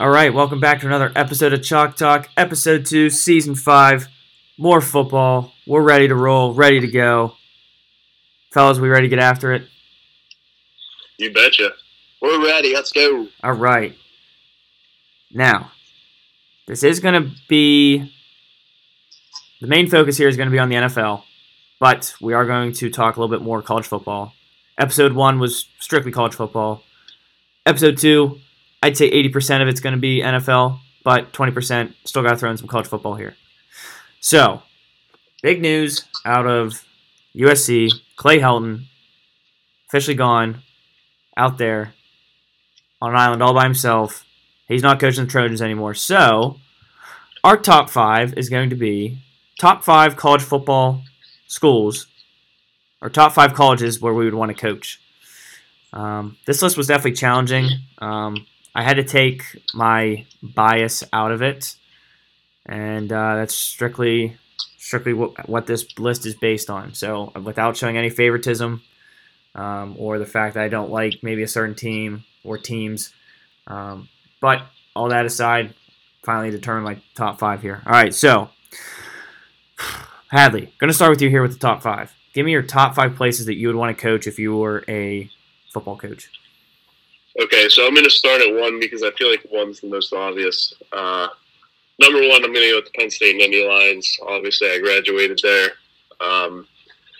All right, welcome back to another episode of Chalk Talk, episode two, season five. More football. We're ready to roll, ready to go. Fellas, we ready to get after it? You betcha. We're ready. Let's go. All right. Now, this is going to be the main focus here is going to be on the NFL, but we are going to talk a little bit more college football. Episode one was strictly college football. Episode two, I'd say 80% of it's going to be NFL, but 20% still got to throw in some college football here. So, big news out of USC Clay Helton, officially gone out there on an island all by himself. He's not coaching the Trojans anymore. So, our top five is going to be top five college football schools or top five colleges where we would want to coach. Um, this list was definitely challenging. Um, I had to take my bias out of it, and uh, that's strictly strictly what, what this list is based on. So, without showing any favoritism um, or the fact that I don't like maybe a certain team or teams, um, but all that aside, finally determine my top five here. All right, so Hadley, going to start with you here with the top five. Give me your top five places that you would want to coach if you were a football coach. Okay, so I'm going to start at one because I feel like one's the most obvious. Uh, number one, I'm going to go with the Penn State Nittany Lions. Obviously, I graduated there. Um,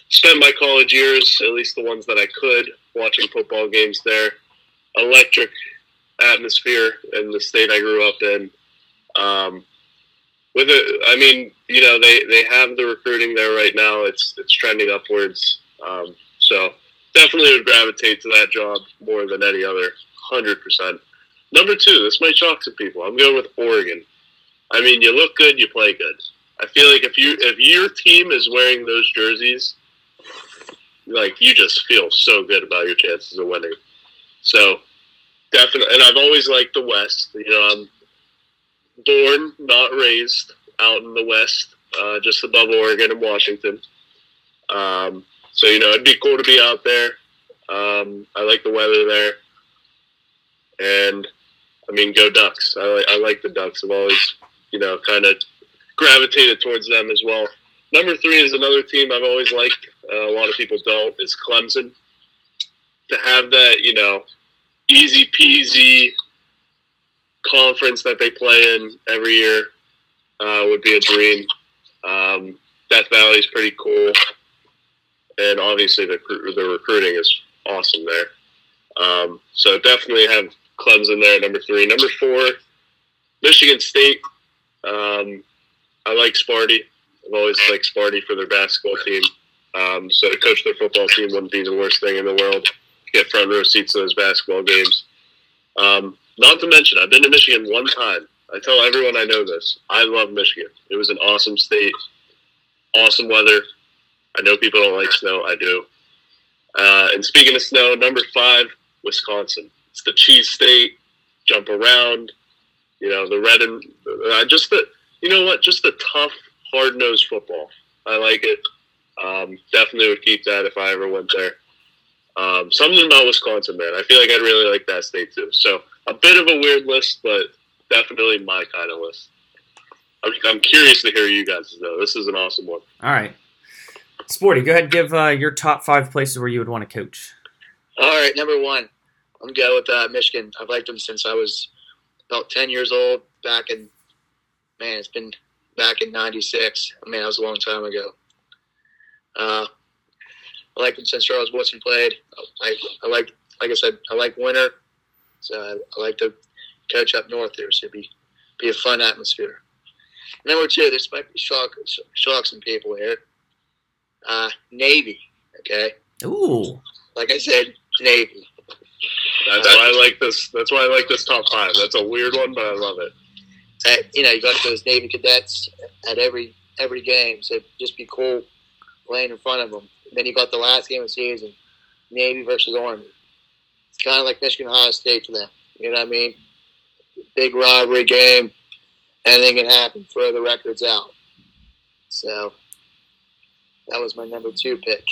spent my college years, at least the ones that I could, watching football games there. Electric atmosphere in the state I grew up in. Um, with it, I mean, you know, they, they have the recruiting there right now. It's it's trending upwards. Um, so definitely would gravitate to that job more than any other, hundred percent. Number two, this might shock some people. I'm going with Oregon. I mean, you look good, you play good. I feel like if you if your team is wearing those jerseys, like you just feel so good about your chances of winning. So definitely, and I've always liked the West. You know, I'm born, not raised, out in the West, uh, just above Oregon and Washington. Um, so you know, it'd be cool to be out there. Um, I like the weather there, and I mean, go Ducks! I like I like the Ducks. I've always, you know, kind of gravitated towards them as well. Number three is another team I've always liked. Uh, a lot of people don't. Is Clemson. To have that, you know, easy peasy conference that they play in every year uh, would be a dream. Um, Death Valley is pretty cool, and obviously the the recruiting is awesome there. Um, so definitely have Clemson there number three. Number four, Michigan State. Um, I like Sparty. I've always liked Sparty for their basketball team. Um, so to coach their football team wouldn't be the worst thing in the world. Get front row seats to those basketball games. Um, not to mention, I've been to Michigan one time. I tell everyone I know this. I love Michigan. It was an awesome state, awesome weather. I know people don't like snow. I do. Uh, and speaking of snow, number five, Wisconsin. It's the cheese state. Jump around. You know the red and uh, just the you know what, just the tough, hard nosed football. I like it. Um, definitely would keep that if I ever went there. Um, something about Wisconsin, man. I feel like I'd really like that state too. So a bit of a weird list, but definitely my kind of list. I'm, I'm curious to hear you guys though. This is an awesome one. All right. Sporty, go ahead and give uh, your top five places where you would want to coach. All right, number one, I'm going with uh, Michigan. I've liked them since I was about 10 years old. Back in, man, it's been back in '96. I mean, that was a long time ago. Uh, I liked them since Charles Woodson played. I, I like, like I said, I like winter. So I, I like to coach up north there. So it'd be be a fun atmosphere. Number two, this might be shock shock some people here. Uh, Navy, okay. Ooh. Like I said, Navy. That's why I like this. That's why I like this top five. That's a weird one, but I love it. Uh, you know, you got those Navy cadets at every every game, so just be cool playing in front of them. Then you got the last game of the season, Navy versus Army. It's kind of like Michigan Ohio State for them. You know what I mean? Big rivalry game. Anything can happen. Throw the records out. So that was my number two pick.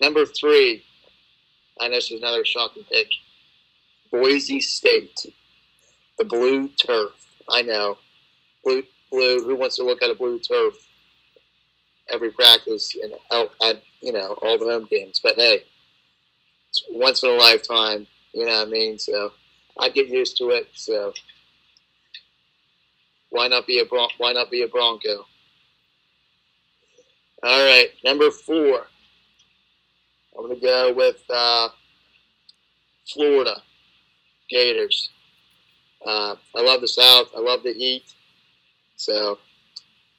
Number three, Know this is another shocking pick. Boise State. the blue turf. I know, blue, blue. Who wants to look at a blue turf every practice and at you know all the home games? But hey, it's once in a lifetime. You know what I mean? So I get used to it. So why not be a Bron- why not be a Bronco? All right, number four. I'm gonna go with uh, Florida Gators. Uh, I love the South. I love the heat. So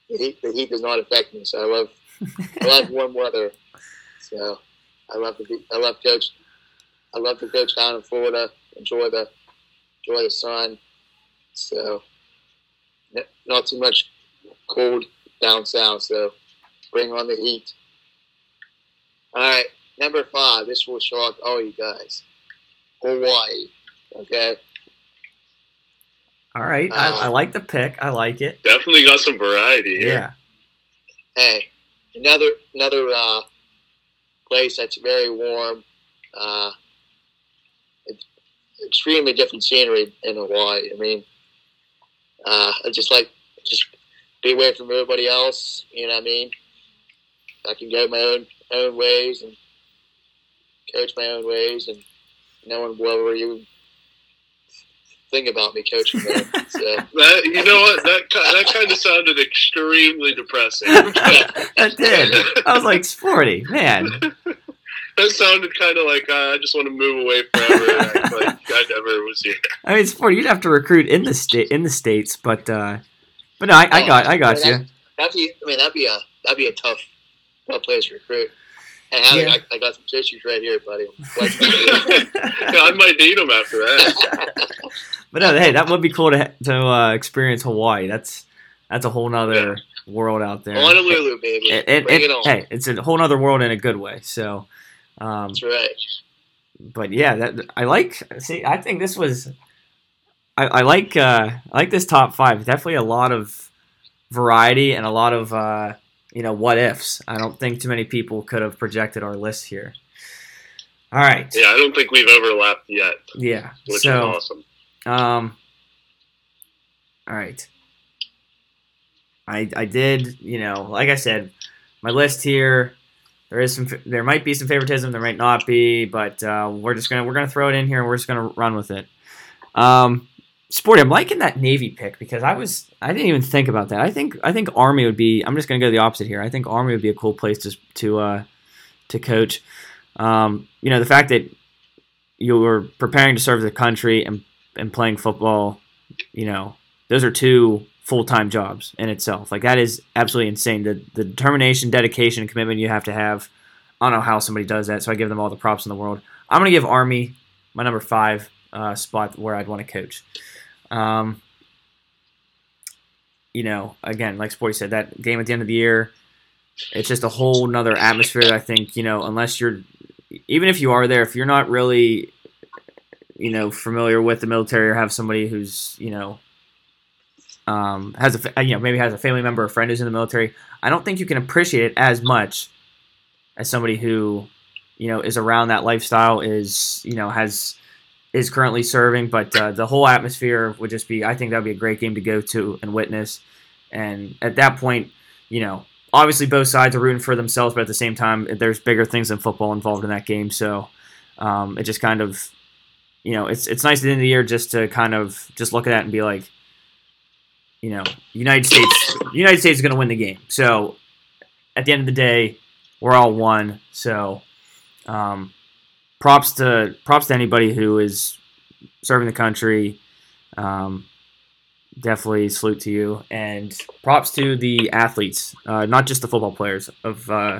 the heat, the heat does not affect me. So I love I love warm weather. So I love the I love coach. I love to coach down in Florida. Enjoy the enjoy the sun. So not too much cold down south. So bring on the heat. All right, number five. This will shock all you guys. Hawaii. Okay. All right, I, I like the pick. I like it. Definitely got some variety here. Yeah. Hey, another another uh, place that's very warm. Uh, it's extremely different scenery in Hawaii. I mean, uh, I just like just be away from everybody else. You know what I mean? I can go my own own ways and coach my own ways, and no one will ever even think about me coaching them. So. That you know what that that kind of sounded extremely depressing. that did. I was like, sporty, man. that sounded kind of like uh, I just want to move away forever. and like I never was here. I mean, sporty. You'd have to recruit in the state in the states, but uh, but no, I, I got I got you. That'd be, I mean, that'd be a that'd be a tough, tough place to recruit. Alec, Yeah. I, I got some tissues right here, buddy. Yeah, I might need them after that. But no, hey, that would be cool to to uh, experience Hawaii. That's that's a whole nother world out there. Honolulu, baby. Bring it on. hey, it's a whole nother world in a good way. So, um, That's right. but yeah, that I like. See, I think this was. I, I like uh, I like this top five. Definitely a lot of variety and a lot of uh, you know what ifs. I don't think too many people could have projected our list here. All right. Yeah, I don't think we've overlapped yet, Yeah. which so, is awesome. Um. All right. I I did you know like I said, my list here. There is some. There might be some favoritism. There might not be, but uh, we're just gonna we're gonna throw it in here. and We're just gonna run with it. Um, Sporty, I'm liking that Navy pick because I was I didn't even think about that. I think I think Army would be. I'm just gonna go the opposite here. I think Army would be a cool place to to uh, to coach. Um, you know the fact that you were preparing to serve the country and and playing football, you know, those are two full time jobs in itself. Like that is absolutely insane. The the determination, dedication, and commitment you have to have. I don't know how somebody does that, so I give them all the props in the world. I'm gonna give Army my number five uh, spot where I'd want to coach. Um, you know, again, like Sporty said, that game at the end of the year, it's just a whole nother atmosphere. I think you know, unless you're, even if you are there, if you're not really you know familiar with the military or have somebody who's you know um, has a you know maybe has a family member or friend who's in the military i don't think you can appreciate it as much as somebody who you know is around that lifestyle is you know has is currently serving but uh, the whole atmosphere would just be i think that would be a great game to go to and witness and at that point you know obviously both sides are rooting for themselves but at the same time there's bigger things than football involved in that game so um, it just kind of you know, it's it's nice at the end of the year just to kind of just look at that and be like, you know, United States United States is going to win the game. So at the end of the day, we're all one. So um, props to props to anybody who is serving the country. Um, definitely salute to you and props to the athletes, uh, not just the football players of uh,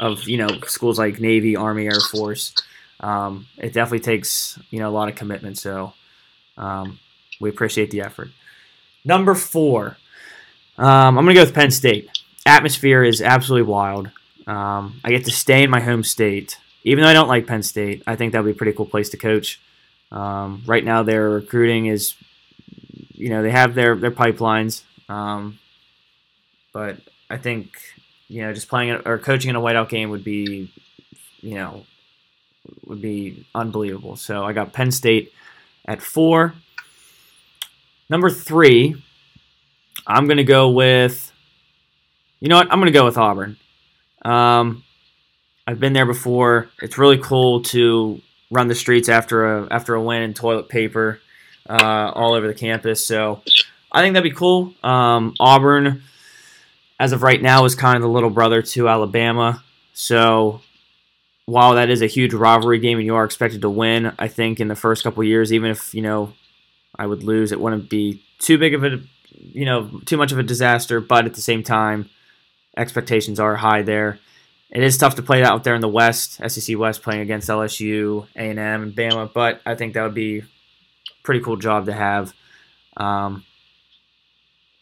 of you know schools like Navy, Army, Air Force um, it definitely takes you know a lot of commitment. So um, we appreciate the effort. Number four, um, I'm gonna go with Penn State. Atmosphere is absolutely wild. Um, I get to stay in my home state, even though I don't like Penn State. I think that would be a pretty cool place to coach. Um, right now, their recruiting is, you know, they have their their pipelines, um, but I think you know just playing or coaching in a whiteout game would be, you know, would be unbelievable. So I got Penn State at four. Number three, I'm to go with. You know what? I'm to go with Auburn. Um, I've been there before. It's really cool to run the streets after a after a win and toilet paper uh, all over the campus. So I think that'd be cool. Um, Auburn, as of right now, is kind of the little brother to Alabama. So while that is a huge rivalry game and you are expected to win, I think in the first couple years, even if you know I would lose, it wouldn't be too big of a you know too much of a disaster. But at the same time, expectations are high there. It is tough to play out there in the West, SEC West, playing against LSU, A and M, and Bama. But I think that would be a pretty cool job to have. Um,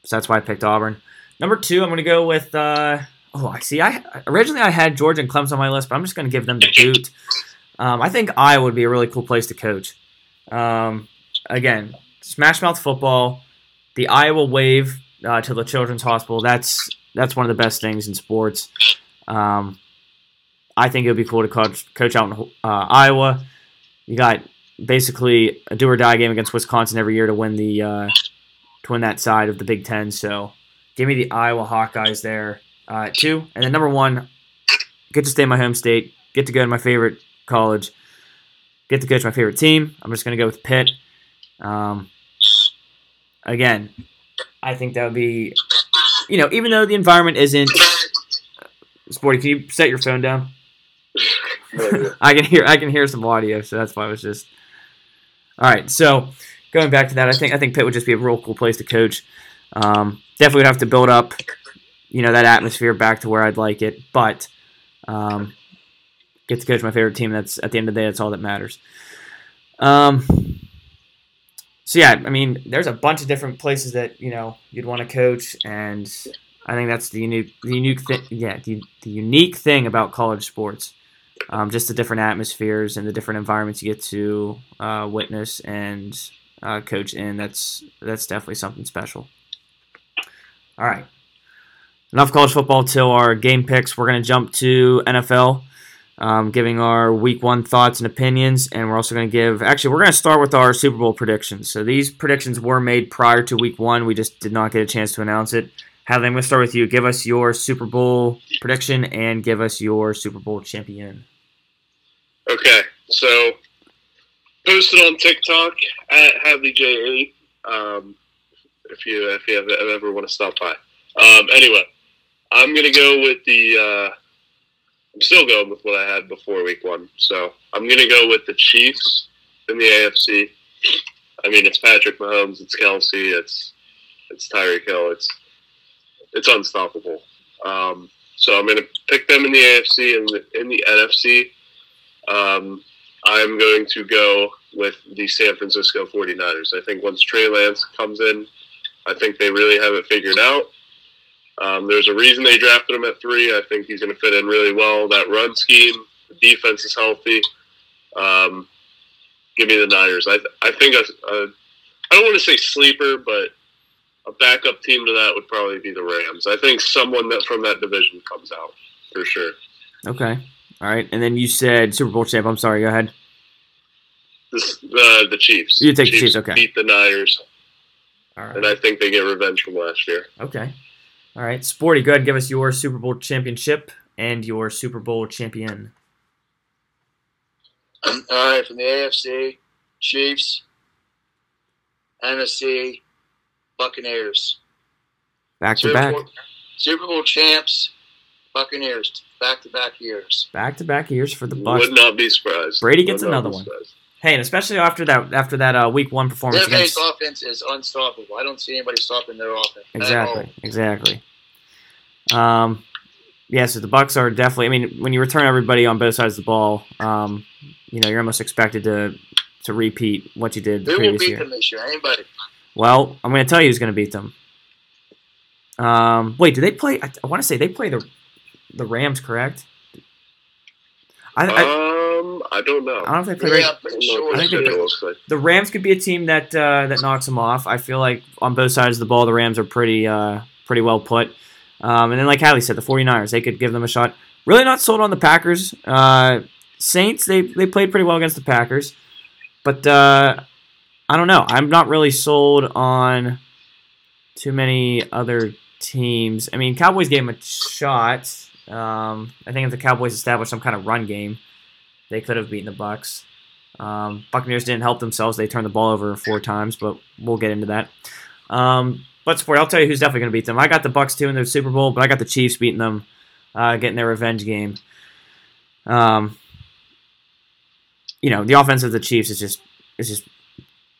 so that's why I picked Auburn. Number two, I'm going to go with. Uh, oh, I see. I originally I had Georgia and Clemson on my list, but I'm just going to give them the boot. Um, I think Iowa would be a really cool place to coach. Um, again, Smash Mouth football, the Iowa wave uh, to the Children's Hospital. That's that's one of the best things in sports. Um, I think it would be cool to coach, coach out in uh, Iowa. You got basically a do or die game against Wisconsin every year to win the uh, to win that side of the Big Ten. So give me the Iowa Hawkeyes there uh, two, and then number one, get to stay in my home state, get to go to my favorite college, get to coach my favorite team. I'm just gonna go with Pitt. Um, again, I think that would be, you know, even though the environment isn't. Sporty, can you set your phone down? I can hear I can hear some audio, so that's why I was just. All right, so going back to that, I think I think Pitt would just be a real cool place to coach. Um, definitely would have to build up, you know, that atmosphere back to where I'd like it, but um, get to coach my favorite team. That's at the end of the day, that's all that matters. Um, so yeah, I mean, there's a bunch of different places that you know you'd want to coach, and I think that's the unique, the unique thing. Yeah, the, the unique thing about college sports, um, just the different atmospheres and the different environments you get to uh, witness and uh, coach in. That's that's definitely something special. All right, enough college football till our game picks. We're gonna jump to NFL. Um, giving our week one thoughts and opinions, and we're also going to give. Actually, we're going to start with our Super Bowl predictions. So these predictions were made prior to week one. We just did not get a chance to announce it. Hadley, I'm to start with you. Give us your Super Bowl prediction and give us your Super Bowl champion. Okay, so posted on TikTok at Hadley J8. Um, if you if you ever, ever want to stop by. Um, anyway, I'm gonna go with the. Uh, I'm still going with what I had before week one, so I'm gonna go with the Chiefs in the AFC. I mean, it's Patrick Mahomes, it's Kelce, it's it's Tyreek Hill, it's it's unstoppable. Um, so I'm to pick them in the AFC and in the NFC. Um, I'm going to go with the San Francisco 49ers. I think once Trey Lance comes in, I think they really have it figured out. Um, there's a reason they drafted him at three. I think he's going to fit in really well. That run scheme, the defense is healthy. Um, give me the Niners. I, I think I don't want to say sleeper, but a backup team to that would probably be the Rams. I think someone that from that division comes out for sure. Okay. All right. And then you said Super Bowl champ. I'm sorry. Go ahead. This, the the Chiefs. You take the Chiefs. Okay. Beat the Niners. All right. And I think they get revenge from last year. Okay. All right. Sporty, go ahead. Give us your Super Bowl championship and your Super Bowl champion. Um, all right. From the AFC, Chiefs, NFC, Buccaneers. Back to Super back. Bowl, Super Bowl champs, Buccaneers, back to back years. Back to back years for the Bucs. Would not be surprised. Brady gets Would another one. surprised. Hey, and especially after that after that uh, week one performance Their against offense is unstoppable. I don't see anybody stopping their offense. exactly exactly. Um, yeah, so the Bucs are definitely. I mean, when you return everybody on both sides of the ball, um, you know you're almost expected to to repeat what you did the Who will beat year. them this year? Anybody? Well, I'm going to tell you who's going to beat them. Um, wait, do they play? I, I want to say they play the the Rams, correct? I, I, Um, I don't know. I don't if they play. Yeah, Ra- I'm pretty don't sure. I think they- like. the Rams could be a team that uh, that knocks them off. I feel like on both sides of the ball, the Rams are pretty uh, pretty well put. Um, and then, like Hallie said, the 49ers, they could give them a shot. Really not sold on the Packers. Uh, Saints, they, they played pretty well against the Packers. But uh, I don't know. I'm not really sold on too many other teams. I mean, Cowboys gave them a shot. Um, I think if the Cowboys established some kind of run game, they could have beaten the Bucs. Um, Buccaneers didn't help themselves; they turned the ball over four times, but we'll get into that. Um, but sport, I'll tell you who's definitely going to beat them. I got the Bucs too in the Super Bowl, but I got the Chiefs beating them, uh, getting their revenge game. Um, you know, the offense of the Chiefs is just is just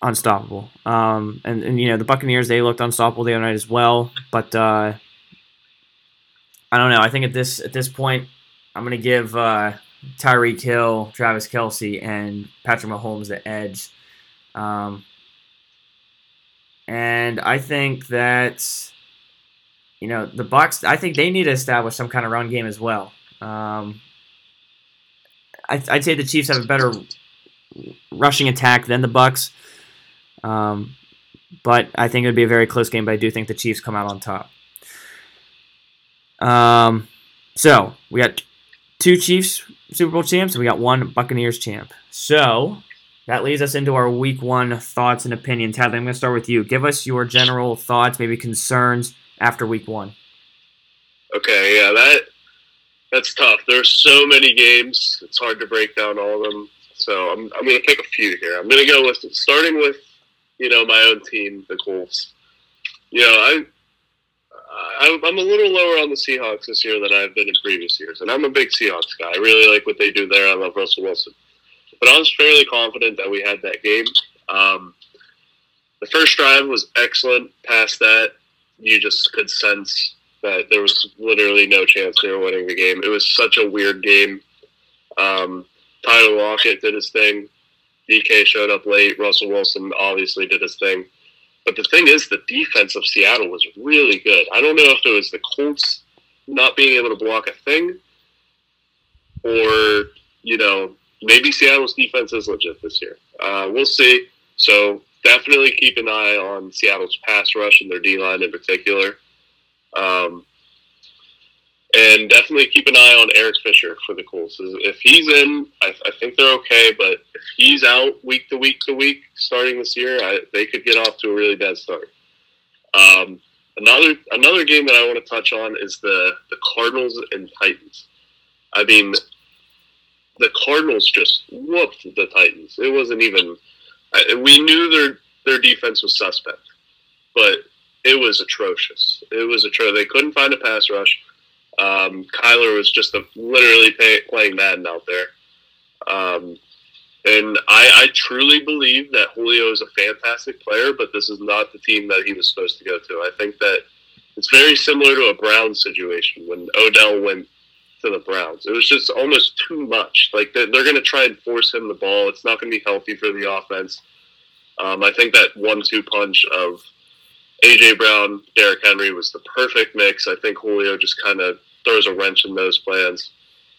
unstoppable. Um, and, and you know the Buccaneers they looked unstoppable the other night as well. But uh, I don't know. I think at this at this point, I'm gonna give uh, Tyreek Hill, Travis Kelce, and Patrick Mahomes the edge. Um, and I think that you know the Bucs. I think they need to establish some kind of run game as well. Um, I, I'd say the Chiefs have a better rushing attack than the Bucs. Um, but I think it would be a very close game. But I do think the Chiefs come out on top. Um, so we got two Chiefs Super Bowl champs, and we got one Buccaneers champ. So that leads us into our Week One thoughts and opinions. Hadley, I'm going to start with you. Give us your general thoughts, maybe concerns after Week One. Okay, yeah, that that's tough. There's so many games; it's hard to break down all of them. So I'm I'm going to pick a few here. I'm going to go with starting with you know my own team, the Colts. You know, I I, I'm a little lower on the Seahawks this year than I've been in previous years, and I'm a big Seahawks guy. I really like what they do there. I love Russell Wilson, but I was fairly confident that we had that game. Um, the first drive was excellent. Past that, you just could sense that there was literally no chance they were winning the game. It was such a weird game. Um, Tyler Lockett did his thing. DK showed up late. Russell Wilson obviously did his thing. But the thing is, the defense of Seattle was really good. I don't know if it was the Colts not being able to block a thing, or you know, maybe Seattle's defense is legit this year. Uh, we'll see. So definitely keep an eye on Seattle's pass rush and their D line in particular. Um, and definitely keep an eye on Eric Fisher for the Colts. If he's in, I, I, think they're okay. But if he's out week to week to week starting this year, I, they could get off to a really bad start. Um, another another game that I want to touch on is the the Cardinals and Titans. I mean, the Cardinals just whooped the Titans. It wasn't even. We knew their their defense was suspect, but it was atrocious. It was atrocious. They couldn't find a pass rush. Um, Kyler was just a, literally pay, playing Madden out there. Um, and I, I, truly believe that Julio is a fantastic player, but this is not the team that he was supposed to go to. I think that it's very similar to a Browns situation when Odell went to the Browns. It was just almost too much. Like they're, they're going to try and force him the ball. It's not going to be healthy for the offense. Um, I think that one-two punch of AJ Brown, Derrick Henry was the perfect mix. I think Julio just kind of throws a wrench in those plans.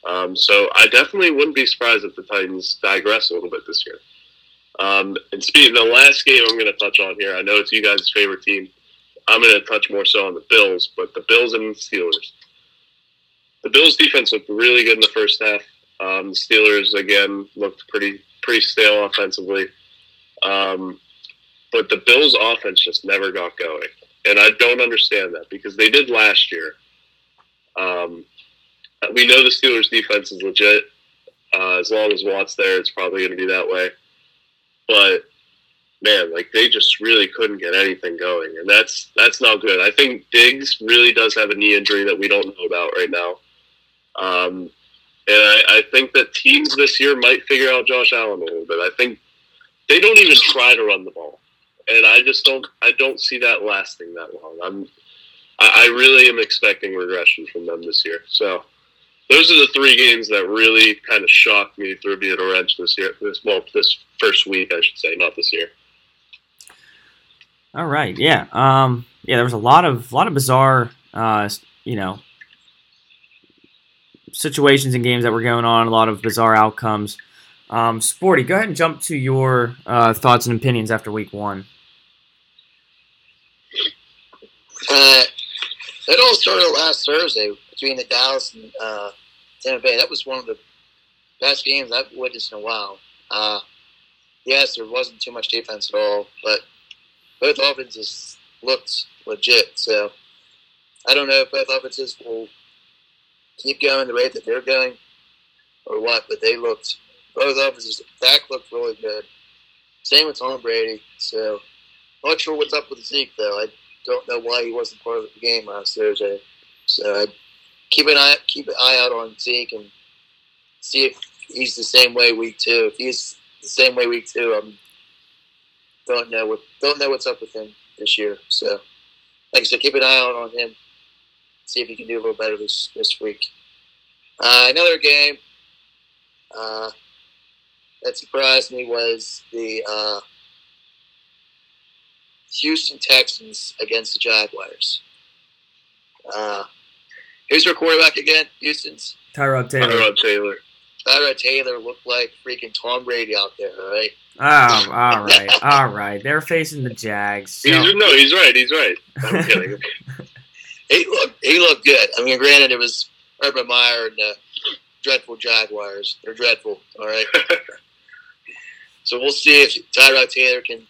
Um, so I definitely wouldn't be surprised if the Titans digress a little bit this year. Um, and speaking, the last game I'm going to touch on here, I know it's you guys' favorite team. I'm going to touch more so on the Bills, but the Bills and the Steelers. The Bills' defense looked really good in the first half. Um, the Steelers again looked pretty pretty stale offensively. Um, but the Bills' offense just never got going, and I don't understand that because they did last year. Um, we know the Steelers' defense is legit. Uh, as long as Watt's there, it's probably going to be that way. But man, like they just really couldn't get anything going, and that's that's not good. I think Diggs really does have a knee injury that we don't know about right now. Um, and I, I think that teams this year might figure out Josh Allen a little bit. I think they don't even try to run the ball and I just don't I don't see that lasting that long. I'm I, I really am expecting regression from them this year. So those are the three games that really kind of shocked me, me at a wrench this year. This well, this first week I should say, not this year. All right, yeah, um, yeah. There was a lot of a lot of bizarre, uh, you know, situations and games that were going on. A lot of bizarre outcomes. Um, Sporty, go ahead and jump to your uh, thoughts and opinions after week one. Uh, it all started last Thursday between the Dallas and uh, Tampa Bay. That was one of the best games I've witnessed in a while. Uh, yes, there wasn't too much defense at all, but both offenses looked legit. So I don't know if both offenses will keep going the rate that they're going or what, but they looked both offenses. Dak looked really good. Same with Tom Brady. So not sure what's up with Zeke though. I don't know why he wasn't part of the game last Thursday. So keep an eye keep an eye out on Zeke and see if he's the same way week two. If he's the same way week two, I'm don't know what don't know what's up with him this year. So like I said, keep an eye out on him. See if he can do a little better this this week. Uh, another game uh, that surprised me was the uh, Houston Texans against the Jaguars. Uh, who's their quarterback again? Houston's Tyrod Taylor. Tyrod Taylor. Tyrod Taylor looked like freaking Tom Brady out there, all right? Oh, all right, all right. They're facing the Jags. So, He's, no, he's right. He's right. I'm kidding. He looked he looked good. I mean, granted, it was Urban Meyer and the dreadful Jaguars. They're dreadful, all right? so we'll see if Tyrod Taylor can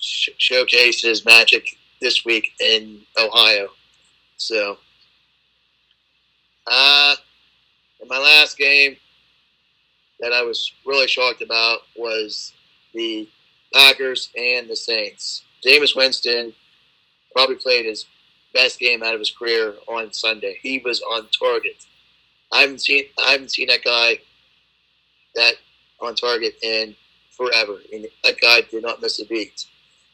sh- showcase his magic this week in Ohio. So, uh, and my last game that I was really shocked about was the Packers and the Saints. Jameis Winston probably played his best game out of his career on Sunday. He was on target. I haven't seen I haven't seen that guy that on target in forever. And that guy did not miss a beat.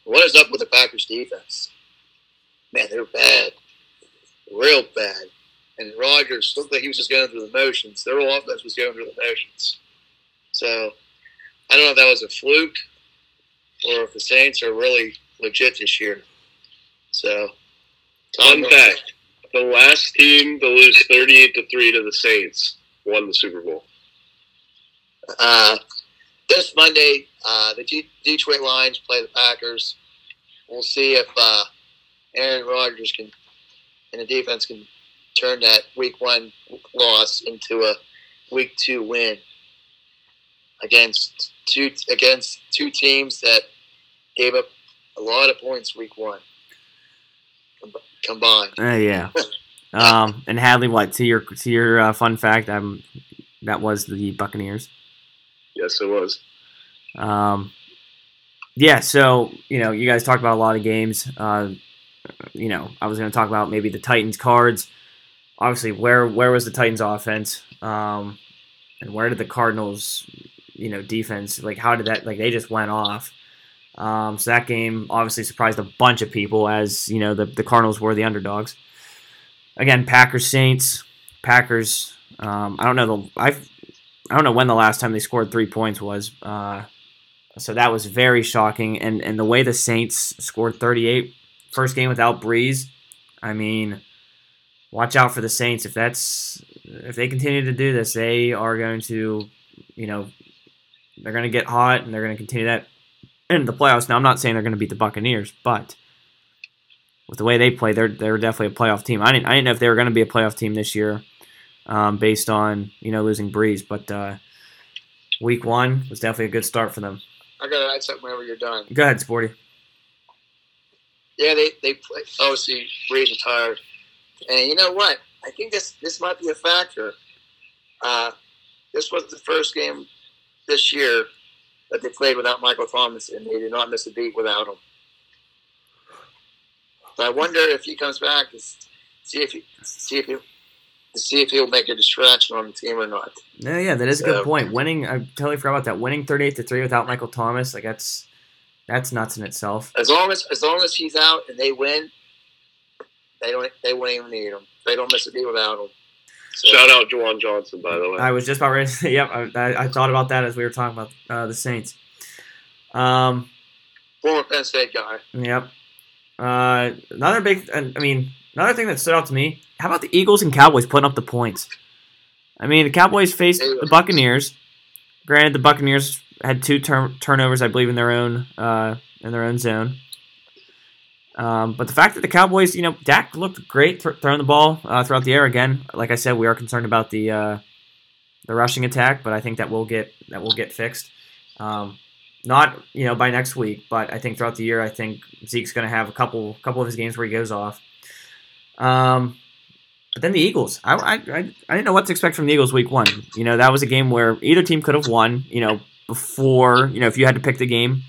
What is up with the Packers defense? Man, they're bad. Real bad. And Rodgers looked like he was just going through the motions. Their whole offense was going through the motions. So I don't know if that was a fluke or if the Saints are really legit this year. So Fun fact: the last team to lose 38 to three to the Saints won the Super Bowl. Uh, this Monday, uh, the D- Detroit Lions play the Packers. We'll see if uh, Aaron Rodgers can and the defense can turn that Week One loss into a Week Two win against two against two teams that gave up a lot of points Week One com- combined. Uh, yeah. Um, and Hadley, what to your to your uh, fun fact? Um, that was the Buccaneers. Yes, it was. Um, yeah. So you know, you guys talked about a lot of games. Uh, you know, I was going to talk about maybe the Titans cards. Obviously, where where was the Titans offense? Um, and where did the Cardinals, you know, defense like how did that like they just went off? Um, so that game obviously surprised a bunch of people as you know the the Cardinals were the underdogs. Again, Packers Saints Packers. Um, I don't know the I I don't know when the last time they scored three points was. Uh, so that was very shocking, and and the way the Saints scored 38 first game without Brees, I mean, watch out for the Saints if that's if they continue to do this, they are going to, you know, they're going to get hot and they're going to continue that in the playoffs. Now I'm not saying they're going to beat the Buccaneers, but with the way they play, they're they're definitely a playoff team. I didn't I didn't know if they were going to be a playoff team this year, um, based on you know losing Brees, but uh, week one was definitely a good start for them. I gotta add something whenever you're done. Go ahead, Sporty. Yeah, they they play. Obviously, Brees retired, and you know what? I think this this might be a factor. Uh, this was the first game this year that they played without Michael Thomas, and they did not miss a beat without him. So I wonder if he comes back see if he see if he to see if he'll make a distraction on the team or not. Yeah, yeah, that is a good point. Winning, I totally forgot about that. Winning thirty-eight to three without Michael Thomas, like that's that's nuts in itself. As long as as long as he's out and they win, they don't they won't even need him. They don't miss a beat without him. So, Shout out Juwan Johnson, by the way. I was just about ready to yep, I, I, I thought about that as we were talking about uh, the Saints. Um, former Penn State guy. yep. Uh, another big, I mean, another thing that stood out to me. How about the Eagles and Cowboys putting up the points? I mean, the Cowboys faced the Buccaneers. Granted, the Buccaneers had two turn- turnovers, I believe, in their own uh, in their own zone. Um, but the fact that the Cowboys, you know, Dak looked great th- throwing the ball uh, throughout the air. Again, like I said, we are concerned about the uh, the rushing attack, but I think that will get that will get fixed. Um, not you know by next week, but I think throughout the year, I think Zeke's going to have a couple couple of his games where he goes off. Um, but then the Eagles, I, I, I, didn't know what to expect from the Eagles week one. You know that was a game where either team could have won. You know before you know if you had to pick the game,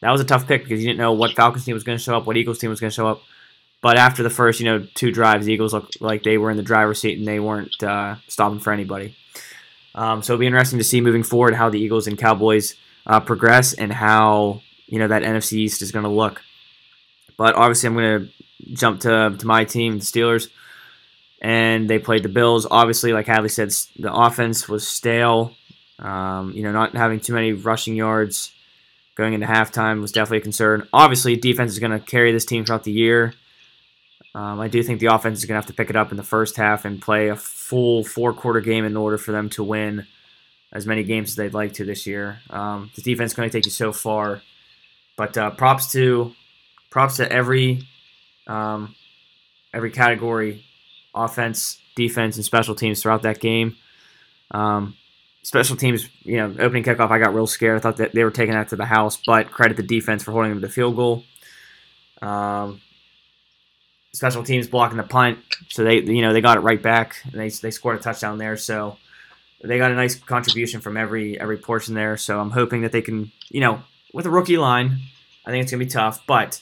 that was a tough pick because you didn't know what Falcons team was going to show up, what Eagles team was going to show up. But after the first, you know, two drives, the Eagles looked like they were in the driver's seat and they weren't uh, stopping for anybody. Um, so it'll be interesting to see moving forward how the Eagles and Cowboys uh, progress and how you know that NFC East is going to look. But obviously, I'm going to jump to to my team, the Steelers, and they played the Bills. Obviously, like Hadley said, the offense was stale. Um, you know, not having too many rushing yards going into halftime was definitely a concern. Obviously, defense is going to carry this team throughout the year. Um, I do think the offense is going to have to pick it up in the first half and play a full four quarter game in order for them to win as many games as they'd like to this year. Um, the defense is going to take you so far, but uh, props to props to every um, every category, offense, defense, and special teams throughout that game. Um, special teams, you know, opening kickoff, I got real scared. I thought that they were taking that to the house, but credit the defense for holding them to the field goal. Um, special teams blocking the punt, so they you know they got it right back. And they they scored a touchdown there, so they got a nice contribution from every every portion there. So I'm hoping that they can you know with a rookie line, I think it's gonna be tough, but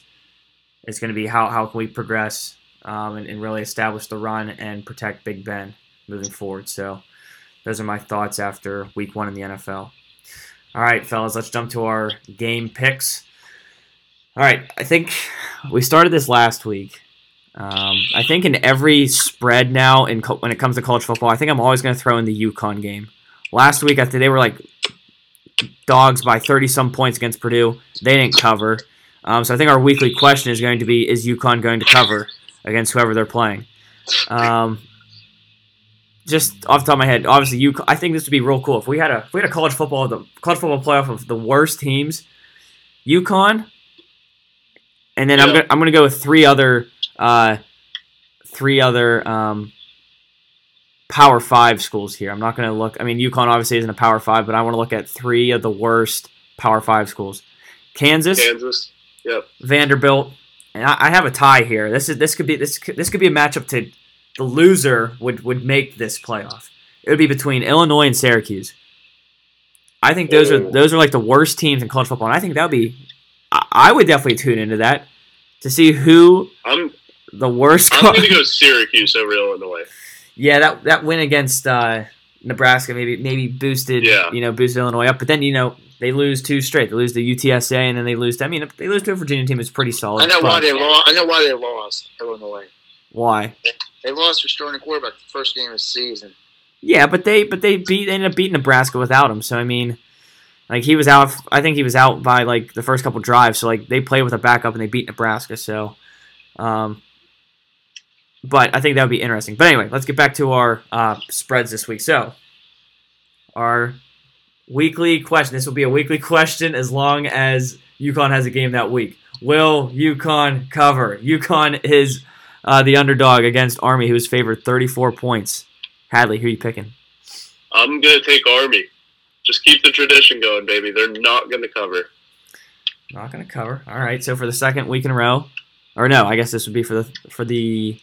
it's gonna be how how can we progress um, and, and really establish the run and protect Big Ben moving forward. So those are my thoughts after Week One in the NFL. All right, fellas, let's jump to our game picks. All right, I think we started this last week um, I think in every spread now, in co- when it comes to college football, I think I'm always going to throw in the UConn game. Last week, after they were like dogs by 30 some points against Purdue, they didn't cover. Um, so I think our weekly question is going to be: Is UConn going to cover against whoever they're playing? Um, just off the top of my head, obviously, UConn, I think this would be real cool if we had a if we had a college football the college football playoff of the worst teams, UConn, and then I'm gonna I'm gonna go with three other uh, three other um, Power Five schools here. I'm not going to look. I mean, UConn obviously isn't a Power Five, but I want to look at three of the worst Power Five schools: Kansas, Kansas, yep, Vanderbilt, and I, I have a tie here. This is this could be this could, this could be a matchup to the loser would would make this playoff. It would be between Illinois and Syracuse. I think those are those are like the worst teams in college football, and I think that would be. I, I would definitely tune into that to see who I'm the worst. I'm going to go Syracuse over Illinois. Yeah, that that win against uh, Nebraska maybe maybe boosted Yeah. you know boosted Illinois up, but then you know they lose two straight. They lose the UTSA and then they lose. To, I mean, they lose to a Virginia team. It's pretty solid. I know why they lost. I know why they lost. Illinois. why? They lost their starting quarterback the first game of the season. Yeah, but they but they beat they ended up beating Nebraska without him. So I mean, like he was out. I think he was out by like the first couple drives. So like they played with a backup and they beat Nebraska. So, um, but I think that would be interesting. But anyway, let's get back to our uh, spreads this week. So, our weekly question. This will be a weekly question as long as UConn has a game that week. Will UConn cover? UConn is uh, the underdog against Army, who's favored 34 points. Hadley, who are you picking? I'm going to take Army. Just keep the tradition going, baby. They're not going to cover. Not going to cover. All right. So for the second week in a row, or no, I guess this would be for the for the.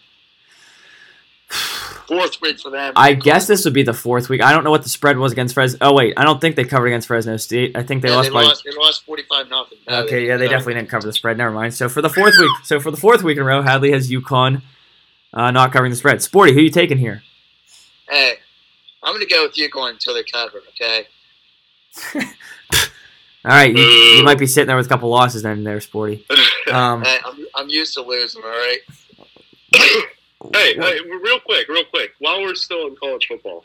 Fourth week for them. I guess this would be the fourth week. I don't know what the spread was against Fresno. Oh wait, I don't think they covered against Fresno State. I think they Yeah, lost they by. lost. They lost forty-five nothing. Okay, yeah, they definitely didn't cover the spread. Never mind. So for the fourth week, so for the fourth week in a row, Hadley has UConn uh, not covering the spread. Sporty, who are you taking here? Hey, I'm going to go with UConn until they cover. Okay. All right, you, you might be sitting there with a couple losses then, there, Sporty. Um, Hey, I'm, I'm used to losing. All right. Hey, hey, real quick, real quick. While we're still in college football,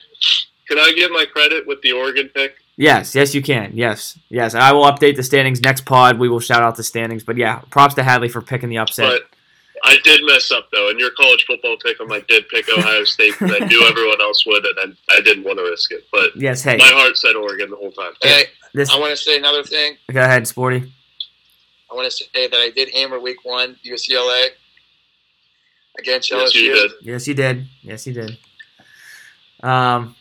can I give my credit with the Oregon pick? Yes, yes, you can. Yes, yes. I will update the standings next pod. We will shout out the standings. But yeah, props to Hadley for picking the upset. But I did mess up though. In your college football pick 'em, I did pick Ohio State because I knew everyone else would, and I, I didn't want to risk it. But yes, hey, my heart said Oregon the whole time. Hey, this. I want to say another thing. Go ahead, Sporty. I want to say that I did hammer week one UCLA against Yes, LSU. you did. Yes, you did. Yes, you did. Um,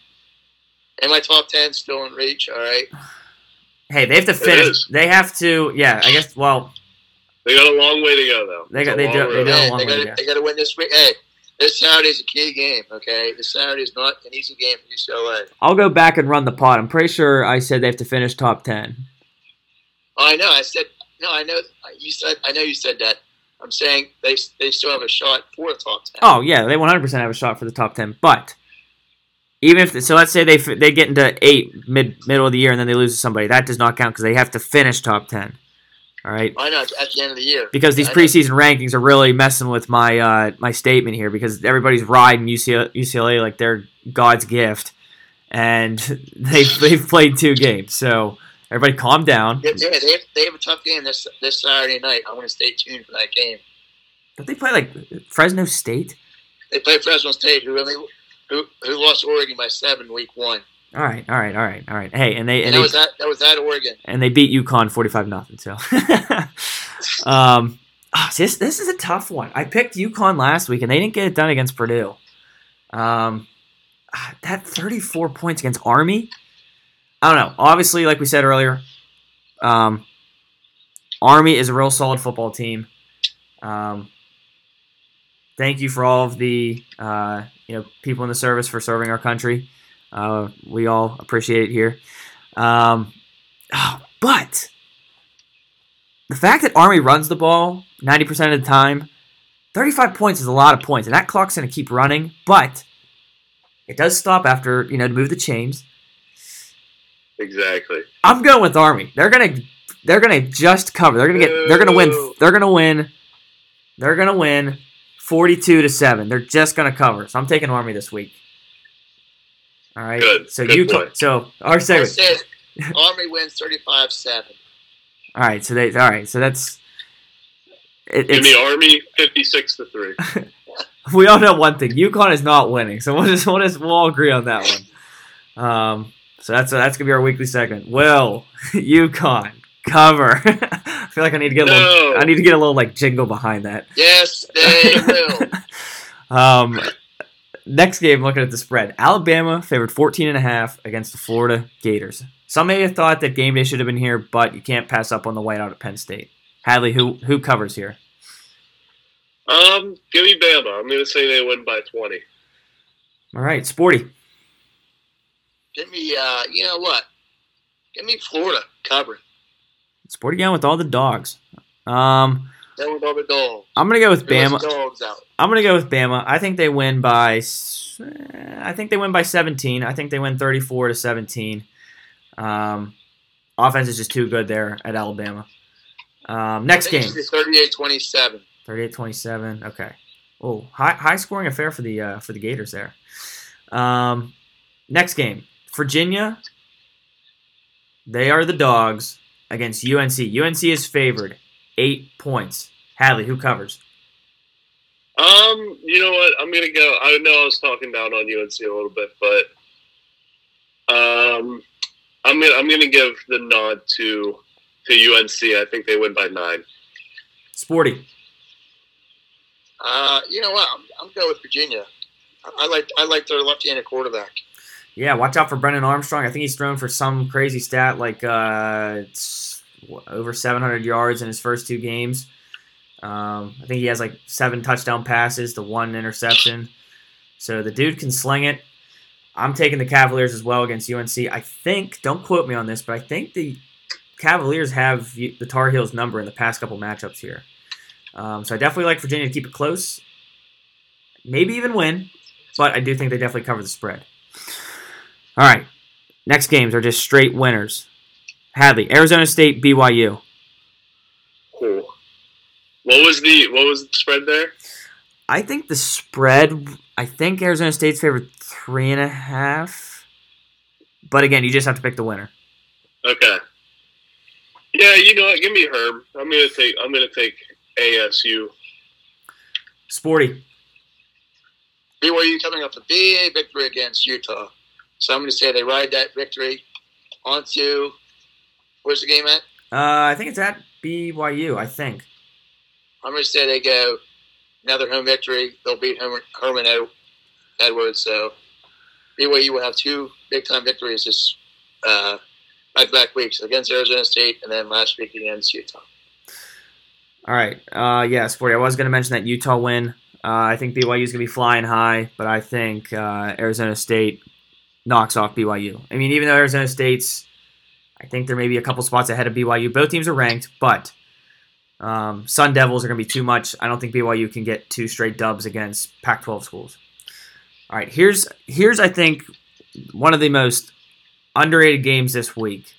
And my top ten still in reach. All right. Hey, they have to finish. They have to. Yeah, I guess. Well, They got a long way to go, though. They got- they do- they road. do. Hey, long they way to go. they got to win this week. Hey, this Saturday's a key game. Okay, this Saturday is not an easy game for UCLA. I'll go back and run the pot. I'm pretty sure I said they have to finish top ten. Oh, I know. I said no. I know. You said. I know you said that. I'm saying they they still have a shot for the top ten. Oh yeah, they 100 percent have a shot for the top ten. But even if so, let's say they they get into eight mid middle of the year and then they lose to somebody, that does not count because they have to finish top ten. All right. I know. At the end of the year. because these preseason rankings are really messing with my uh, my statement here because everybody's riding UCLA, UCLA like they're God's gift, and they they've played two games. So everybody, calm down. Yeah, they have, they have a tough game this this Saturday night. I want to stay tuned for that game. Don't they play like Fresno State? They play Fresno State, who really who who lost Oregon by seven week one, All right, all right, all right, all right. Hey, and they and, and that was that that was Oregon. and they beat UConn forty five nothing. So, um, ah, this this is a tough one. I picked UConn last week and they didn't get it done against Purdue. Um, ah, that thirty four points against Army. I don't know. Obviously, like we said earlier, um, Army is a real solid football team. Um, thank you for all of the uh, you know people in the service for serving our country. Uh, we all appreciate it here. Um, oh, but the fact that Army runs the ball ninety percent of the time, thirty-five points is a lot of points, and that clock's going to keep running. But it does stop after you know to move the chains. Exactly. I'm going with Army. They're gonna they're gonna just cover. They're gonna get they're gonna win they're gonna win they're gonna win forty two to seven. They're just gonna cover. So I'm taking Army this week. All right. Good. So Good you point. so our I segment. Army wins 35-7. All right. So they all right. So that's it, Give it's, me Army 56 to 3. we all know one thing. UConn is not winning. So we'll just we'll just we'll all agree on that one. Um. So that's that's gonna be our weekly segment. Will UConn cover? I feel like I need to get a little. I need to get a little like jingle behind that. Yes, they will. Um, next game, looking at the spread. Alabama favored 14 and a half against the Florida Gators. Some may have thought that game day should have been here, but you can't pass up on the whiteout at Penn State. Hadley, who who covers here? Um, give me Bama. I'm going to say they win by 20. All right, Sporty. Give me, uh, you know what? Give me Florida covering. Sporty going with all the dogs. Um, with all the dogs. I'm gonna go with Bama. dogs out. I'm gonna go with Bama. I think they win by. I think they win by 17. I think they win 34 to 17. Um, offense is just too good there at Alabama. Um, next game. 38-27. 38-27. Okay. Oh, high high scoring affair for the uh, for the Gators there. Um, next game, Virginia. They are the dogs against UNC. UNC is favored, eight points. Hadley, who covers? Um, you know what? I'm gonna go. I know I was talking down on UNC a little bit, but um, I'm gonna I'm gonna give the nod to to UNC. I think they win by nine. Sporty. Uh, you know what? I'm, I'm going with Virginia. I, I like I like their left-handed quarterback. Yeah, watch out for Brennan Armstrong. I think he's thrown for some crazy stat like uh, it's over 700 yards in his first two games. Um, I think he has like seven touchdown passes to one interception. So the dude can sling it. I'm taking the Cavaliers as well against UNC. I think, don't quote me on this, but I think the Cavaliers have the Tar Heels number in the past couple matchups here. Um, so I definitely like Virginia to keep it close, maybe even win, but I do think they definitely cover the spread. All right, next games are just straight winners. Hadley, Arizona State, BYU. Cool. What was the what was the spread there? I think the spread. I think Arizona State's favored three and a half. But again, you just have to pick the winner. Okay. Yeah, you know what? Give me Herm. I'm gonna take I'm gonna take ASU. Sporty. BYU coming off a big victory against Utah. So I'm going to say they ride that victory onto where's the game at? Uh, I think it's at BYU. I think. I'm going to say they go another home victory. They'll beat Herman, Edwards. So BYU will have two big time victories this uh, back back weeks against Arizona State and then last week against Utah. All right. Uh, yeah, Sporty. I was going to mention that Utah win. Uh, I think BYU is going to be flying high, but I think uh, Arizona State knocks off BYU. I mean, even though Arizona State's, I think there may be a couple spots ahead of BYU. Both teams are ranked, but um, Sun Devils are going to be too much. I don't think BYU can get two straight dubs against Pac-12 schools. All right, here's here's I think one of the most underrated games this week.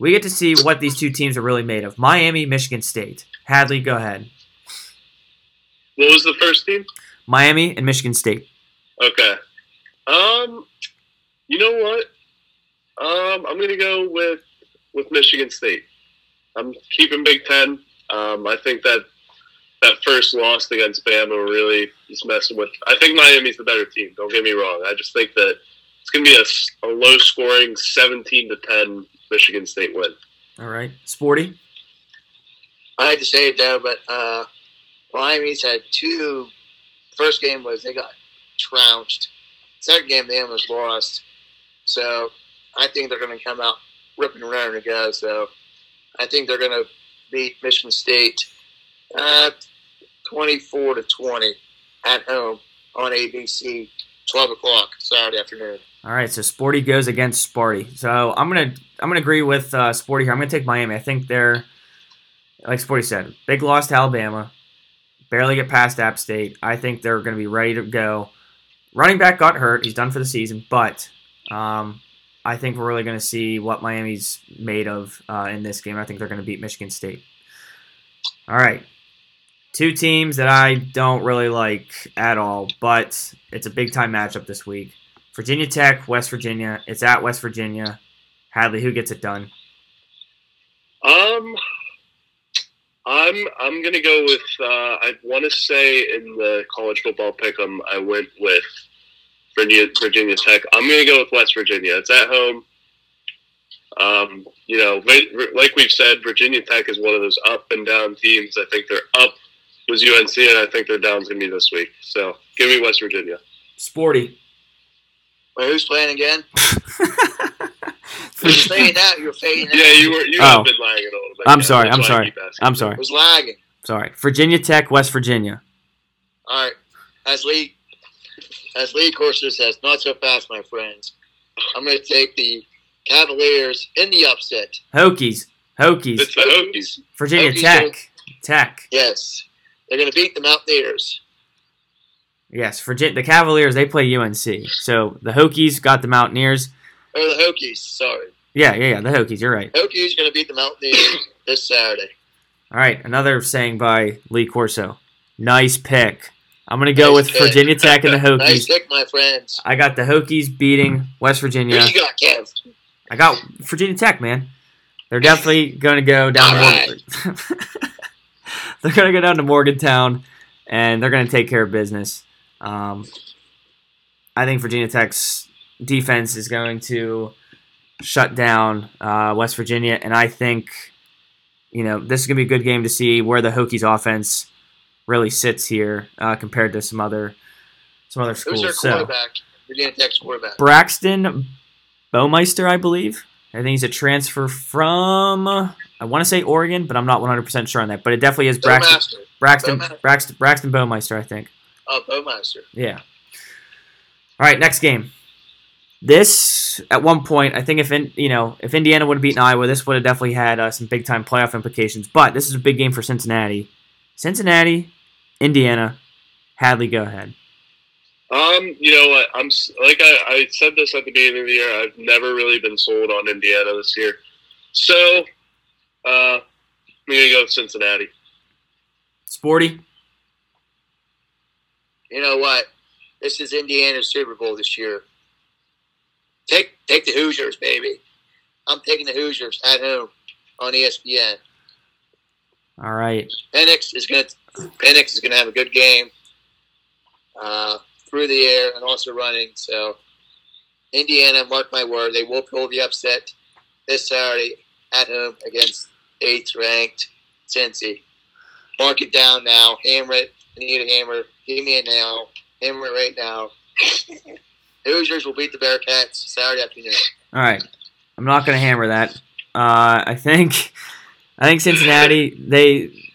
We get to see what these two teams are really made of. Miami, Michigan State. Hadley, go ahead. What was the first team? Miami and Michigan State. Okay. Um, you know what? Um, I'm gonna go with with Michigan State. I'm keeping Big Ten. Um, I think that that first loss against Bama really is messing with. I think Miami's the better team. Don't get me wrong. I just think that it's gonna be a, a low scoring 17 to 10 Michigan State win. All right, Sporty. I hate to say it though, but uh, Miami's had two. First game was they got trounced. Second game they almost lost. So I think they're going to come out ripping raring to go. So I think they're going to beat Michigan State uh, 24 to 20 at home on ABC, 12 o'clock Saturday afternoon. All right, so Sporty goes against Sparty. So I'm gonna I'm gonna agree with uh, Sporty here. I'm gonna take Miami. I think they're like Sporty said, big loss to Alabama, barely get past App State. I think they're gonna be ready to go. Running back got hurt. He's done for the season, but um, I think we're really going to see what Miami's made of uh, in this game. I think they're going to beat Michigan State. All right. Two teams that I don't really like at all, but it's a big time matchup this week. Virginia Tech, West Virginia. It's at West Virginia. Hadley, who gets it done? Um, I'm I'm gonna go with. Uh, I want to say in the college football pick'em, I went with Virginia, Virginia Tech. I'm going to go with West Virginia. It's at home. Um, you know, like we've said, Virginia Tech is one of those up and down teams. I think they're up was UNC, and I think their down's going to be this week. So give me West Virginia. Sporty. Wait, who's playing again? You're fading out. You're fading out. Yeah, you were. You oh. have been lagging a little bit. I'm yeah, sorry. I'm sorry. I'm sorry. It was lagging. Sorry. Virginia Tech, West Virginia. All right. As Lee as Lee Corso says, not so fast, my friends. I'm going to take the Cavaliers in the upset. Hokies. Hokies. It's the Hokies. Virginia Hokies Tech. Are, Tech. Yes. They're going to beat the Mountaineers. Yes, Virginia. The Cavaliers they play UNC, so the Hokies got the Mountaineers. Oh, the Hokies. Sorry. Yeah, yeah, yeah. The Hokies. You're right. Hokies going to beat the Mountaineers this Saturday. All right, another saying by Lee Corso. Nice pick. I'm gonna go nice with pick. Virginia Tech and the Hokies. nice pick, my friends. I got the Hokies beating West Virginia. Who you got, Kev? I got Virginia Tech, man. They're definitely gonna go down. to right. they're gonna go down to Morgantown, and they're gonna take care of business. Um, I think Virginia Tech's defense is going to shut down uh, West Virginia, and I think you know this is gonna be a good game to see where the Hokies offense really sits here uh, compared to some other some other schools. Who's their quarterback? So, Virginia Tech's quarterback. Braxton Burmeister, I believe. I think he's a transfer from I want to say Oregon, but I'm not 100 percent sure on that. But it definitely is Braxton Braxton Braxton Braxton Burmeister, I think. Oh, Burmeister. Yeah. All right, next game. This at one point, I think if in, you know if Indiana would have beaten Iowa, this would have definitely had uh, some big time playoff implications. But this is a big game for Cincinnati. Cincinnati Indiana. Hadley, go ahead. Um, you know what? I'm like I, I said this at the beginning of the year. I've never really been sold on Indiana this year, so uh, I'm gonna go with Cincinnati. Sporty. You know what? This is Indiana's Super Bowl this year. Take take the Hoosiers, baby. I'm taking the Hoosiers at home on ESPN. All right. Penix is going to Penix is going to have a good game uh, through the air and also running. So Indiana, mark my word, they will pull the upset this Saturday at home against eighth ranked Cincy. Mark it down now. Hammer it. I need a hammer. Give me it now. Hammer it right now. Hoosiers will beat the Bearcats Saturday afternoon. All right. I'm not going to hammer that. Uh, I think I think Cincinnati they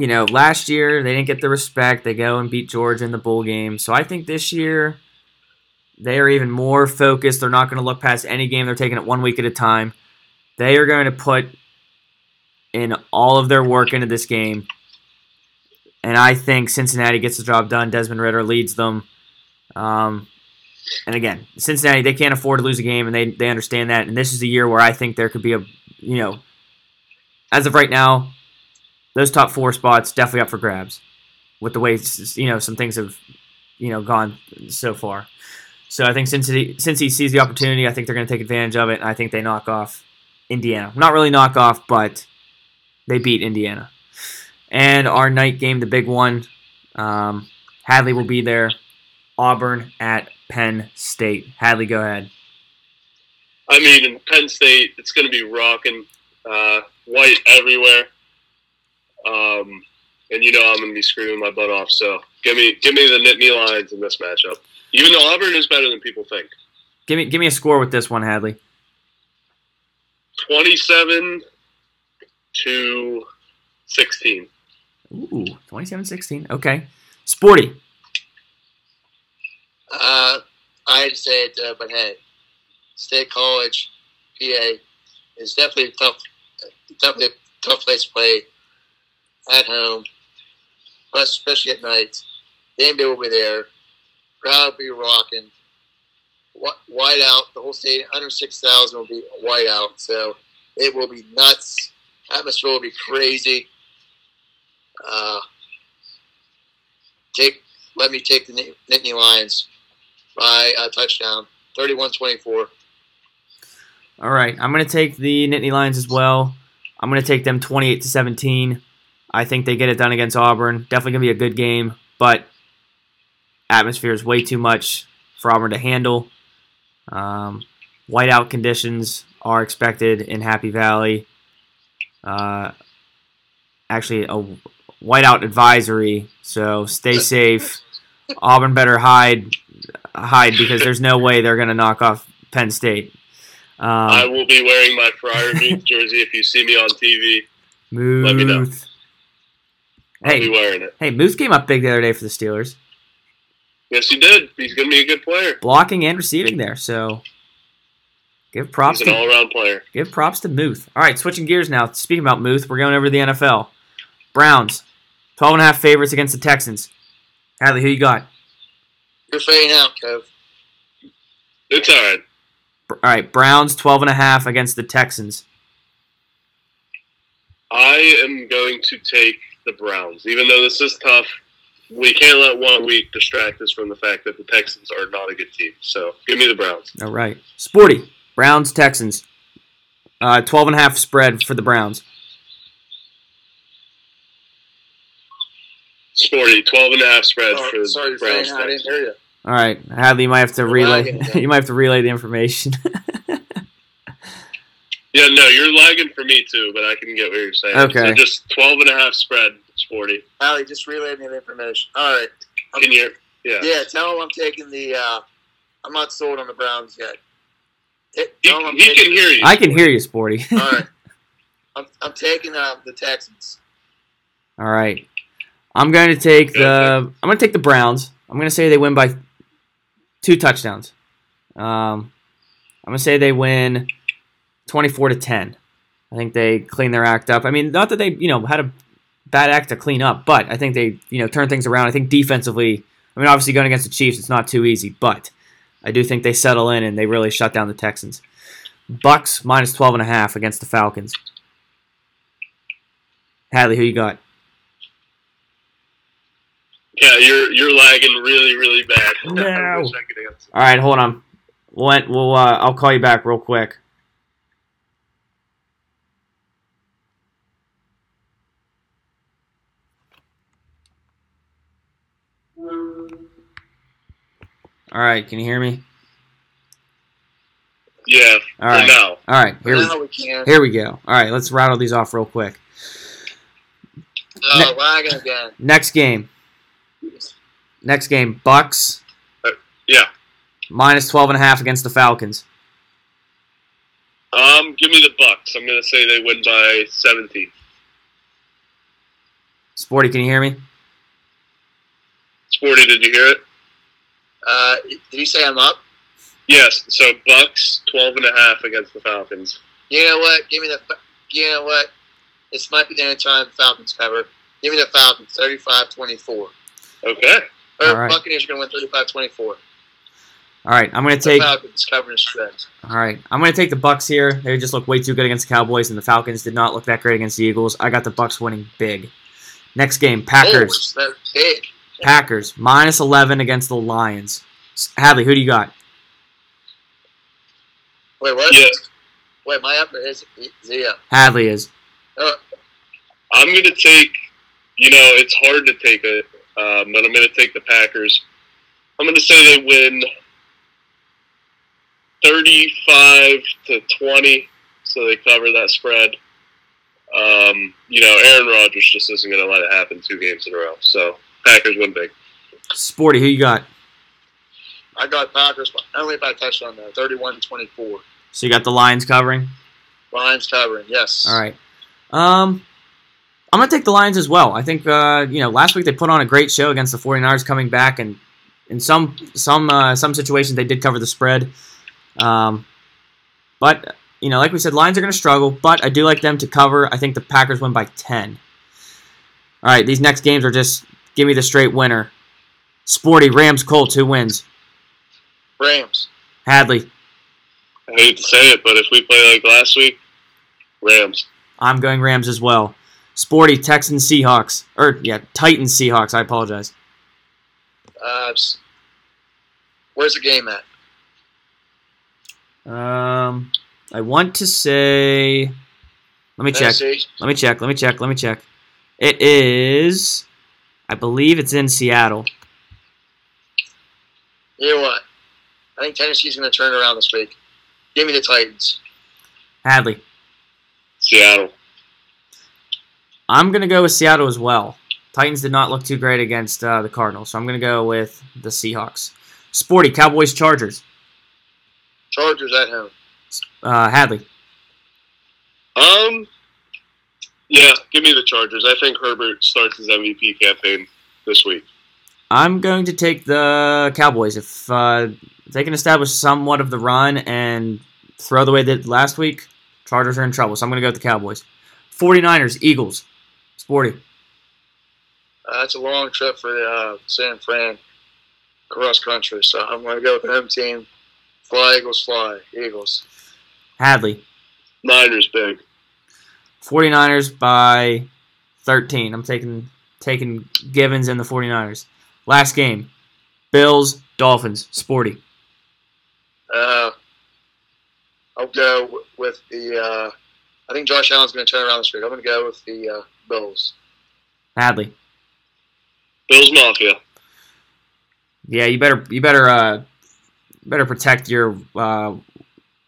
you know last year they didn't get the respect. They go and beat Georgia in the bowl game. So I think this year they are even more focused. They're not going to look past any game. They're taking it one week at a time. They are going to put in all of their work into this game. And I think Cincinnati gets the job done. Desmond Ridder leads them. Um, and again, Cincinnati, they can't afford to lose a game, and they, they understand that. And this is a year where I think there could be a, you know, as of right now, those top four spots definitely up for grabs with the way, you know, some things have, you know, gone so far. So I think since he, since he sees the opportunity, I think they're going to take advantage of it, I think they knock off Indiana. Not really knock off, but they beat Indiana. And our night game, the big one, um, Hadley will be there. Auburn at Penn State. Hadley, go ahead. I mean, in Penn State, it's going to be rocking, uh, white everywhere. Um, and you know I'm going to be screaming my butt off. So give me give me the Nittany Lions in this matchup. Even though Auburn is better than people think. Give me give me a score with this one, Hadley. Twenty-seven to sixteen. Ooh, 27-16. Okay. Sporty. Uh, I had to say it, uh, but hey, State College, PA, is definitely a tough, definitely a tough place to play at home, especially at night. NBA will be there. Crowd will be rocking. White out. The whole stadium, under 6,000 will be white out. So it will be nuts. Atmosphere will be crazy. Uh, take let me take the Nittany Lions by a touchdown, 31-24. All right, I'm going to take the Nittany Lions as well. I'm going to take them 28 to 17. I think they get it done against Auburn. Definitely going to be a good game, but atmosphere is way too much for Auburn to handle. Um, whiteout conditions are expected in Happy Valley. Uh, actually, a whiteout advisory, so stay safe. Auburn better hide hide because there's no way they're going to knock off Penn State. Um, I will be wearing my Friar Freiermuth jersey if you see me on TV. Let me know. Hey, be wearing it. Hey, Muth came up big the other day for the Steelers. Yes, he did. He's going to be a good player. Blocking and receiving there, so give props He's an to all-around player. give props to Muth. All right, switching gears now. Speaking about Muth, we're going over to the NFL. Browns, 12 and a half favorites against the Texans. Hadley, who you got? You're fading out, Kev. It's all right. All right, Browns 12 and a half against the Texans. I am going to take the Browns, even though this is tough. We can't let one week distract us from the fact that the Texans are not a good team. So give me the Browns. All right. Sporty, Browns, Texans. Uh, 12 and a half spread for the Browns. Sporty, 12 and a half spread Oh, for the sorry, you're Browns. fading out. I didn't hear you. All right, Hadley, you might have to relay. you might have to relay the information. Yeah, no, you're lagging for me too, but I can get what you're saying. Okay. So just 12 and a half spread, Sporty. Allie, just relay me the information. All right. Can you? Yeah. Yeah, tell him I'm taking the. Uh, I'm not sold on the Browns yet. It, He, tell he taking, can hear you. I can hear you, Sporty. All right. I'm, I'm taking uh, the Texans. All right. I'm going to take the I'm going to take the Browns. I'm going to say they win by two touchdowns. Um, I'm going to say they win 24 to 10. I think they clean their act up. I mean, not that they, you know, had a bad act to clean up, but I think they, you know, turn things around. I think defensively, I mean, obviously going against the Chiefs, it's not too easy, but I do think they settle in and they really shut down the Texans. Bucs minus 12 and a half against the Falcons. Hadley, who you got? Yeah, you're you're lagging really, really bad. No. I wish I could answer. All right, hold on. We'll, we'll uh, I'll call you back real quick. All right, can you hear me? Yeah. All right. For now. All right, here we, now we can. here we go. All right, let's rattle these off real quick. Oh, lagging again. Next game. Next game, Bucs Yeah. minus 12 and a half against the Falcons. Um, give me the Bucs. I'm going to say they win by 17. Sporty, can you hear me? Sporty, did you hear it? Uh, did you say I'm up? Yes. So Bucs 12 and a half against the Falcons. You know what? Give me the. You know what? This might be the only time Falcons cover. Give me the Falcons, 35-24. Okay. Or All right. Buccaneers are going to win 35-24. All right, I'm going to The take. Falcons covering the spread. All right, I'm going to take the Bucs here. They just look way too good against the Cowboys, and the Falcons did not look that great against the Eagles. I got the Bucs winning big. Next game, Packers. Oh, that's big. Packers minus 11 against the Lions. Hadley, who do you got? Wait, what? Yeah. Wait, my up? Is he up? Hadley is. Oh, I'm going to take, you know, it's hard to take it, um, but I'm going to take the Packers. I'm going to say they win 35 to 20, so they cover that spread. Um, you know, Aaron Rodgers just isn't going to let it happen two games in a row. So Packers win big. Sporty, who you got? I got Packers but only by a touchdown though, 31-24. So you got the Lions covering. Lions covering, yes. All right. Um, I'm going to take the Lions as well. I think, uh, you know, last week they put on a great show against the 49ers coming back, and in some some uh, some situations they did cover the spread. Um, but, you know, like we said, Lions are going to struggle, but I do like them to cover. I think the Packers win by 10. All right, these next games are just give me the straight winner. Sporty, Rams, Colts, who wins? Rams. Hadley, I hate to say it, but if we play like last week, Rams. I'm going Rams as well. Sporty, Texans, Seahawks. Or, yeah, Titans, Seahawks. I apologize. Uh, where's the game at? Um, I want to say. Let me check. Let me check. Let me check. Let me check. It is. I believe it's in Seattle. You know what? I think Tennessee's going to turn around this week. Give me the Titans. Hadley. Seattle. I'm going to go with Seattle as well. Titans did not look too great against uh, the Cardinals, so I'm going to go with the Seahawks. Sporty, Cowboys, Chargers. Chargers at home. Uh, Hadley. Um, yeah, give me the Chargers. I think Herbert starts his MVP campaign this week. I'm going to take the Cowboys. If, uh, they can establish somewhat of the run and throw the way they did last week, Chargers are in trouble. So I'm going to go with the Cowboys. 49ers, Eagles. Sporty. Uh, that's a long trip for uh, San Fran cross country, so I'm going to go with the home team. Fly, Eagles, fly. Eagles. Hadley. Niners big. 49ers by 13. I'm taking taking Givens and the 49ers. Last game. Bills, Dolphins. Sporty. Uh, I'll go with the. Uh, I think Josh Allen's going to turn around the week. I'm going to go with the uh, Bills. Hadley. Bills Mafia. Yeah, you better you better uh better protect your uh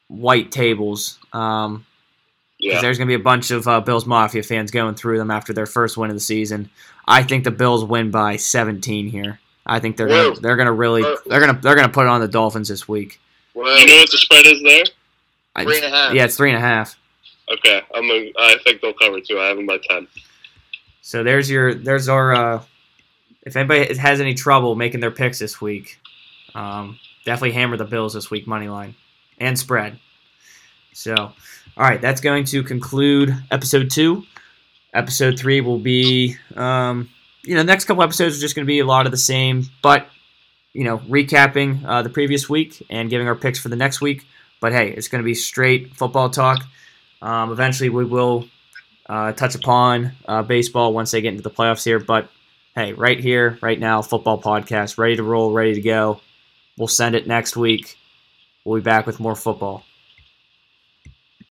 white tables. Um 'cause Yeah. there's going to be a bunch of uh, Bills Mafia fans going through them after their first win of the season. I think the Bills win by 17 here. I think they're Whoa. gonna, they're going to really they're going to they're going to put it on the Dolphins this week. Well, You know what the spread is there? I- Three and a half. Yeah, it's three and a half. Okay, I'm. A, I think they'll cover too. I have them by ten. So there's your there's our uh, if anybody has any trouble making their picks this week, um, definitely hammer the Bills this week money line and spread. So all right, that's going to conclude episode two. Episode three will be um, you know next couple episodes are just going to be a lot of the same, but you know recapping uh, the previous week and giving our picks for the next week. But hey, it's going to be straight football talk. Um, eventually, we will uh, touch upon uh, baseball once they get into the playoffs here. But hey, right here, right now, football podcast, ready to roll, ready to go. We'll send it next week. We'll be back with more football.